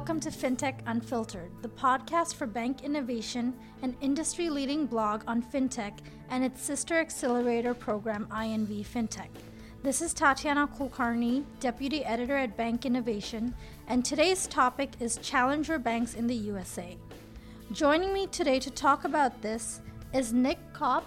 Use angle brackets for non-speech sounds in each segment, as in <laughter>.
welcome to FinTech Unfiltered, the podcast for bank innovation an industry leading blog on FinTech and its sister accelerator program, INV FinTech. This is Tatiana Kulkarni, Deputy Editor at Bank Innovation, and today's topic is Challenger Banks in the USA. Joining me today to talk about this is Nick Kopp,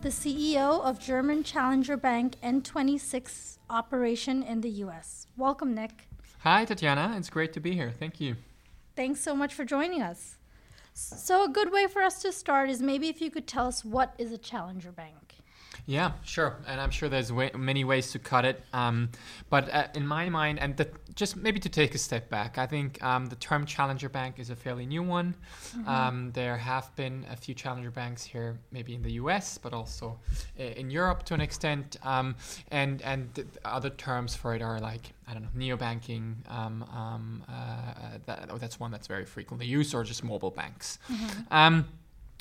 the CEO of German Challenger Bank N26 operation in the US. Welcome, Nick. Hi, Tatiana. It's great to be here. Thank you. Thanks so much for joining us. So, a good way for us to start is maybe if you could tell us what is a challenger bank. Yeah, sure, and I'm sure there's way, many ways to cut it. Um, but uh, in my mind, and the, just maybe to take a step back, I think um, the term challenger bank is a fairly new one. Mm-hmm. Um, there have been a few challenger banks here, maybe in the U.S., but also in Europe to an extent. Um, and and other terms for it are like I don't know, neobanking. Um, um, uh, that, oh, that's one that's very frequently used, or just mobile banks. Mm-hmm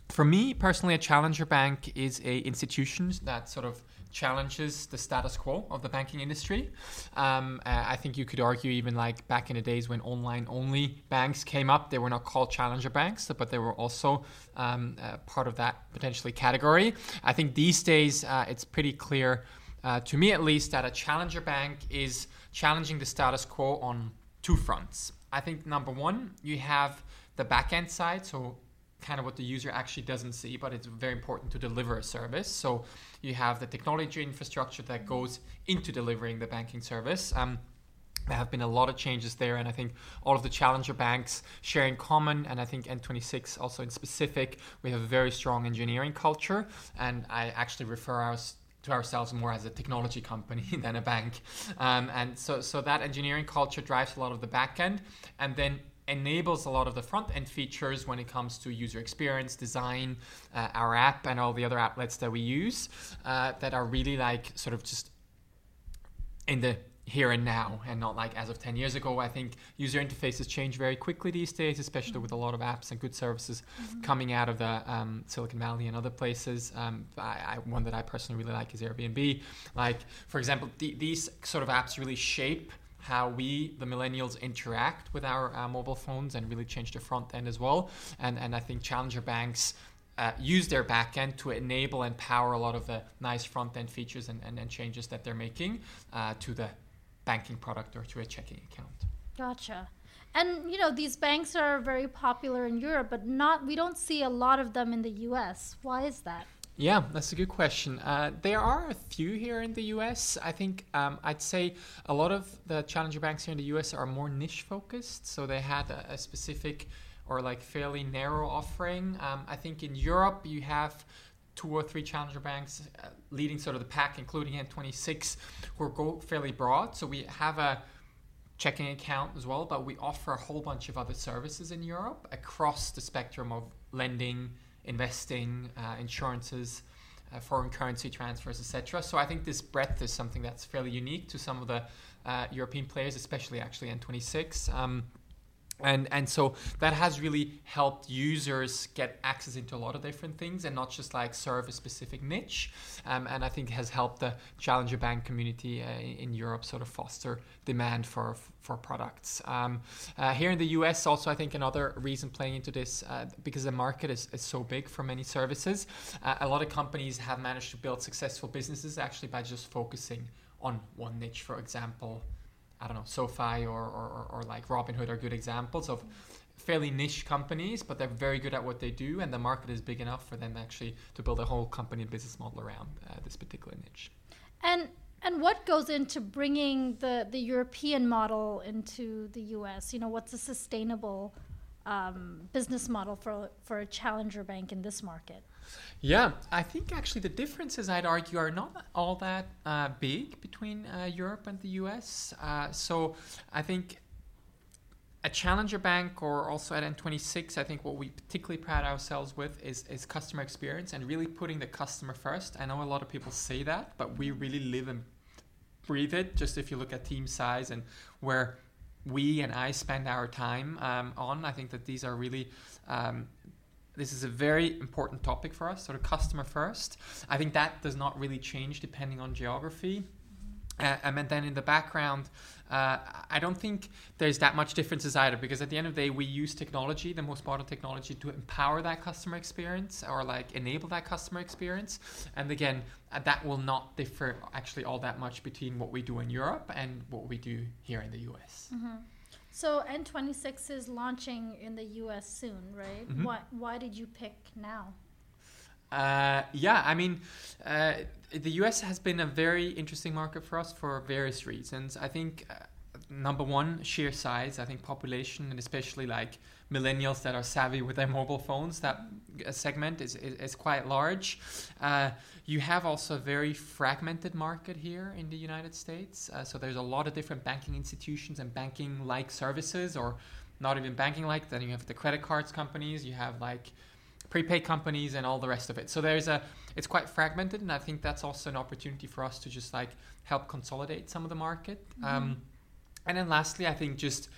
for me personally, a challenger bank is a institution that sort of challenges the status quo of the banking industry. Um, uh, I think you could argue even like back in the days when online only banks came up, they were not called challenger banks, but they were also um, uh, part of that potentially category. I think these days uh, it's pretty clear, uh, to me at least, that a challenger bank is challenging the status quo on two fronts. I think number one, you have the back end side, so kind of what the user actually doesn't see, but it's very important to deliver a service. So you have the technology infrastructure that goes into delivering the banking service. Um, there have been a lot of changes there, and I think all of the challenger banks share in common, and I think N26 also in specific, we have a very strong engineering culture, and I actually refer us to ourselves more as a technology company <laughs> than a bank. Um, and so, so that engineering culture drives a lot of the back end. And then enables a lot of the front end features when it comes to user experience, design, uh, our app, and all the other outlets that we use uh, that are really like sort of just in the here and now and not like as of 10 years ago. I think user interfaces change very quickly these days, especially mm-hmm. with a lot of apps and good services mm-hmm. coming out of the um, Silicon Valley and other places. Um, I, I, one that I personally really like is Airbnb. Like, for example, the, these sort of apps really shape how we, the millennials, interact with our uh, mobile phones and really change the front end as well. And, and I think challenger banks uh, use their backend to enable and power a lot of the nice front end features and, and, and changes that they're making uh, to the banking product or to a checking account. Gotcha. And you know these banks are very popular in Europe, but not we don't see a lot of them in the U.S. Why is that? Yeah, that's a good question. Uh, there are a few here in the US. I think um, I'd say a lot of the challenger banks here in the US are more niche focused. So they had a, a specific or like fairly narrow offering. Um, I think in Europe you have two or three challenger banks uh, leading sort of the pack, including N26, who go fairly broad. So we have a checking account as well, but we offer a whole bunch of other services in Europe across the spectrum of lending investing, uh, insurances, uh, foreign currency transfers, etc. So I think this breadth is something that's fairly unique to some of the uh, European players, especially actually N26. Um, and and so that has really helped users get access into a lot of different things and not just like serve a specific niche. Um, and i think has helped the challenger bank community uh, in europe sort of foster demand for for products. Um, uh, here in the us also i think another reason playing into this uh, because the market is, is so big for many services uh, a lot of companies have managed to build successful businesses actually by just focusing on one niche for example I don't know, SoFi or, or, or like Robinhood are good examples of fairly niche companies, but they're very good at what they do, and the market is big enough for them actually to build a whole company and business model around uh, this particular niche. And and what goes into bringing the the European model into the U.S.? You know, what's a sustainable um, business model for for a challenger bank in this market? Yeah, I think actually the differences I'd argue are not all that uh, big between uh, Europe and the US. Uh, so I think a challenger bank or also at N26, I think what we particularly pride ourselves with is, is customer experience and really putting the customer first. I know a lot of people say that, but we really live and breathe it. Just if you look at team size and where we and I spend our time um, on, I think that these are really um, this is a very important topic for us, sort of customer first. I think that does not really change depending on geography. Uh, and then in the background, uh, I don't think there's that much differences either because at the end of the day, we use technology, the most modern technology, to empower that customer experience or like enable that customer experience. And again, uh, that will not differ actually all that much between what we do in Europe and what we do here in the US. Mm-hmm. So N26 is launching in the US soon, right? Mhm. Why, why did you pick now? Uh, yeah, I mean, uh, the US has been a very interesting market for us for various reasons. I think uh, number one, sheer size. I think population and especially like millennials that are savvy with their mobile phones, that uh, segment is, is, is quite large. Uh, you have also a very fragmented market here in the United States. Uh, so there's a lot of different banking institutions and banking like services, or not even banking like. Then you have the credit cards companies, you have like prepaid companies and all the rest of it. So there's a it's quite fragmented, and I think that's also an opportunity for us to just like help consolidate some of the market. Um, and then lastly, I think just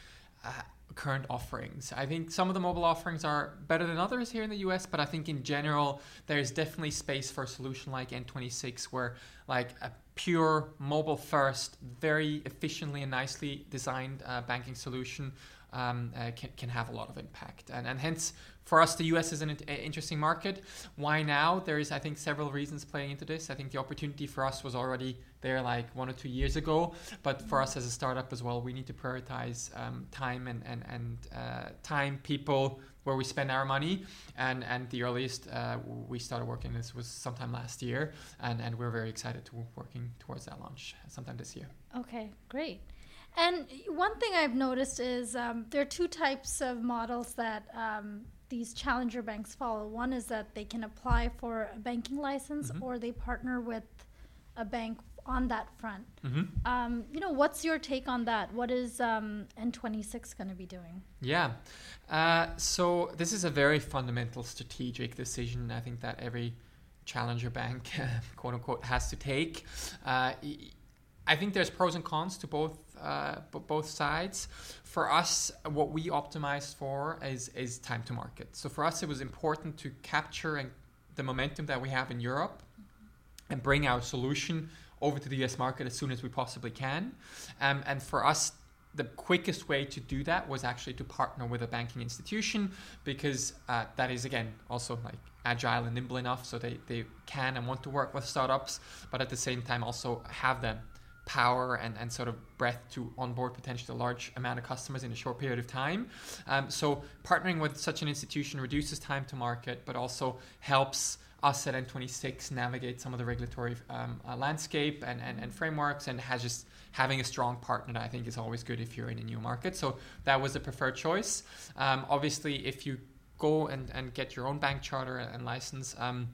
uh, current offerings. I think some of the mobile offerings are better than others here in the US, but I think in general there's definitely space for a solution like N26 where like a pure mobile first, very efficiently and nicely designed uh, banking solution um, uh, can, can have a lot of impact. And, and hence, for us, the US is an in- interesting market. Why now? There is, I think, several reasons playing into this. I think the opportunity for us was already there like one or two years ago. But for us as a startup as well, we need to prioritize um, time and, and, and uh, time, people, where we spend our money. And, and the earliest uh, we started working this was sometime last year. And, and we're very excited to working towards that launch sometime this year. Okay, great. And one thing I've noticed is um, there are two types of models that um, these challenger banks follow. One is that they can apply for a banking license Mhm. or they partner with a bank on that front. Mm-hmm. Um, you know, what's your take on that? What is um, N26 going to be doing? Yeah. Uh, so this is a very fundamental strategic decision. I think that every challenger bank, <laughs> quote unquote, has to take. Uh, I think there's pros and cons to both uh, both sides. For us, what we optimized for is is time to market. So for us, it was important to capture and the momentum that we have in Europe and bring our solution over to the US market as soon as we possibly can. Um, and for us, the quickest way to do that was actually to partner with a banking institution because uh, that is again also like agile and nimble enough so they, they can and want to work with startups but at the same time also have the power and, and sort of breadth to onboard potentially a large amount of customers in a short period of time um, so partnering with such an institution reduces time to market but also helps us at N26 navigate some of the regulatory um, uh, landscape and, and, and frameworks and has just having a strong partner I think is always good if you're in a new market. So that was the preferred choice. Um, obviously, if you go and, and get your own bank charter and license, um,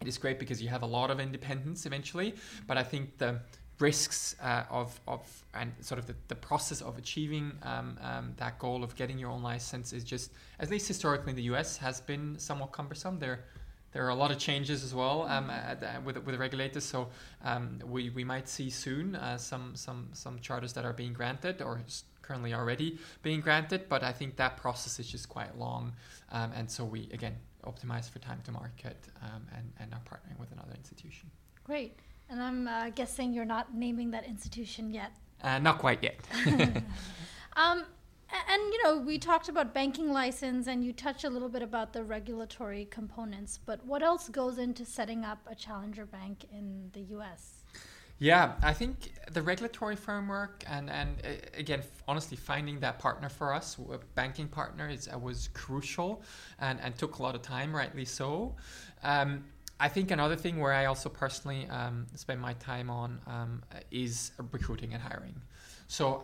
it is great because you have a lot of independence eventually. But I think the risks uh, of, of and sort of the, the process of achieving um, um, that goal of getting your own license is just, at least historically in the US, has been somewhat cumbersome. There there are a lot of changes as well um, at, uh, with with the regulators. So um, we we might see soon uh, some some some charters that are being granted or currently already being granted. But I think that process is just quite long, um, and so we again optimize for time to market um, and and are partnering with another institution. Great. And I'm uh, guessing you're not naming that institution yet. Uh, not quite yet. <laughs> <laughs> Um, and you know, we talked about banking license, and you touched a little bit about the regulatory components. But what else goes into setting up a challenger bank in the U.S.? Yeah, I think the regulatory framework and and uh, again, f- honestly, finding that partner for us, a banking partner, is uh, was crucial, and and took a lot of time, rightly so. Um, I think another thing where I also personally um, spend my time on um, is recruiting and hiring. So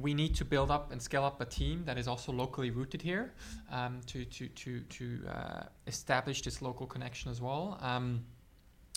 we need to build up and scale up a team that is also locally rooted here um, to to to to uh, establish this local connection as well. Um,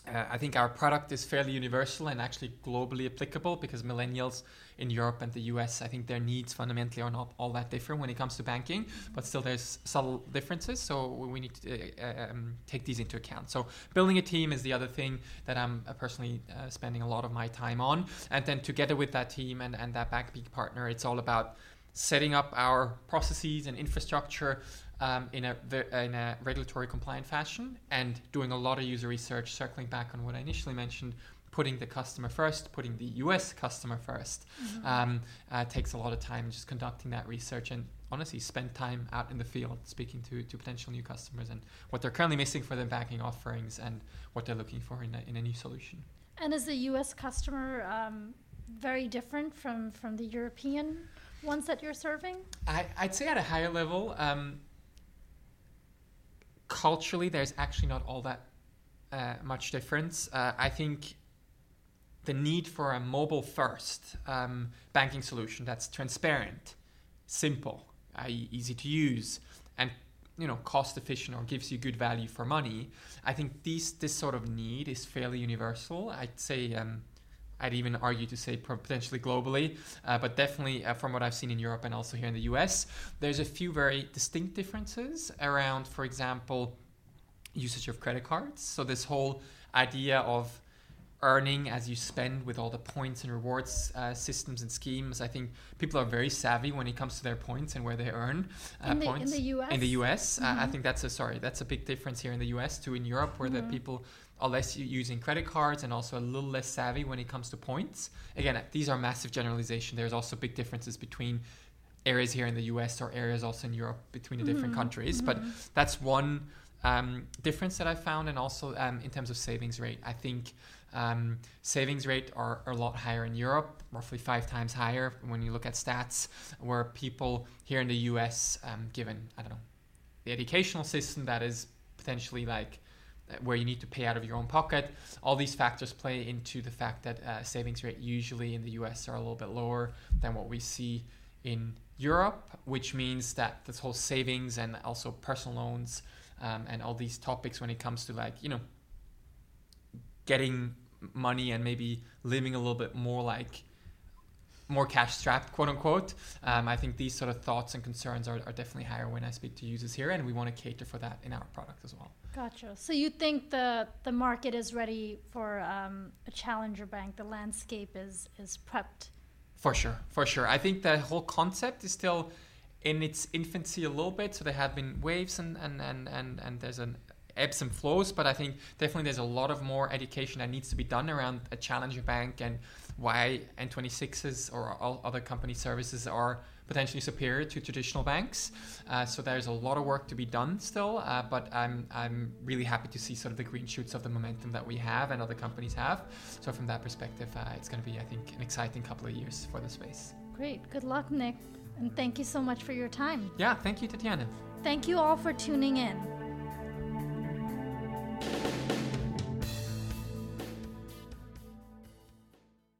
uh, I think our product is fairly universal and actually globally applicable because millennials in Europe and the US, I think their needs fundamentally are not all that different when it comes to banking, but still there's subtle differences. So we need to uh, um, take these into account. So building a team is the other thing that I'm uh, personally uh, spending a lot of my time on. And then together with that team and, and that banking partner, it's all about setting up our processes and infrastructure um, in a in a regulatory compliant fashion and doing a lot of user research circling back on what I initially mentioned putting the customer first, putting the US customer 1st Mm-hmm. um, uh, takes a lot of time just conducting that research and honestly spend time out in the field speaking to, to potential new customers and what they're currently missing for their banking offerings and what they're looking for in a, in a new solution. And is the U.S. customer um, very different from from the European ones that you're serving? I, I'd say at a higher level, um, culturally, there's actually not all that uh, much difference. Uh, I think the need for a mobile first um, banking solution that's transparent, simple, i.e., easy to use, and you know cost efficient or gives you good value for money. I think these this sort of need is fairly universal. I'd say. Um, I'd even argue to say potentially globally, uh, but definitely uh, from what I've seen in Europe and also here in the US, there's a few very distinct differences around, for example, usage of credit cards. So this whole idea of earning as you spend with all the points and rewards uh, systems and schemes. I think people are very savvy when it comes to their points and where they earn uh, in, the, points. in the U.S. In the US, uh, I think that's a sorry, that's a big difference here in the US to in Europe, where Mhm. the people are less u- using credit cards and also a little less savvy when it comes to points. Again, these are massive generalization. There's also big differences between areas here in the US or areas also in Europe between the different Mhm, countries. But mhm. that's one um, difference that I found, and also um, in terms of savings rate, I think um, savings rate are, are a lot higher in Europe, roughly five times higher when you look at stats. Where people here in the U.S., um, given I don't know the educational system that is potentially like where you need to pay out of your own pocket, all these factors play into the fact that uh, savings rate usually in the U.S. are a little bit lower than what we see in Europe, which means that this whole savings and also personal loans um, and all these topics when it comes to like you know getting money and maybe living a little bit more like more cash strapped quote unquote um, i think these sort of thoughts and concerns are, are definitely higher when i speak to users here and we want to cater for that in our product as well Gotcha. So you think the the market is ready for um, a challenger bank? The landscape is is prepped. For sure, for sure. I think the whole concept is still in its infancy a little bit. So there have been waves and and and and, and there's an ebbs and flows, but I think definitely there's a lot of more education that needs to be done around a challenger bank and why N26s or all other company services are potentially superior to traditional banks. Uh, so there's a lot of work to be done still, uh, but I'm I'm really happy to see sort of the green shoots of the momentum that we have and other companies have. So from that perspective, uh, it's going to be I think an exciting couple of years for the space. Great. Good luck, Nick. And thank you so much for your time. Yeah, thank you, Tatiana. Thank you all for tuning in.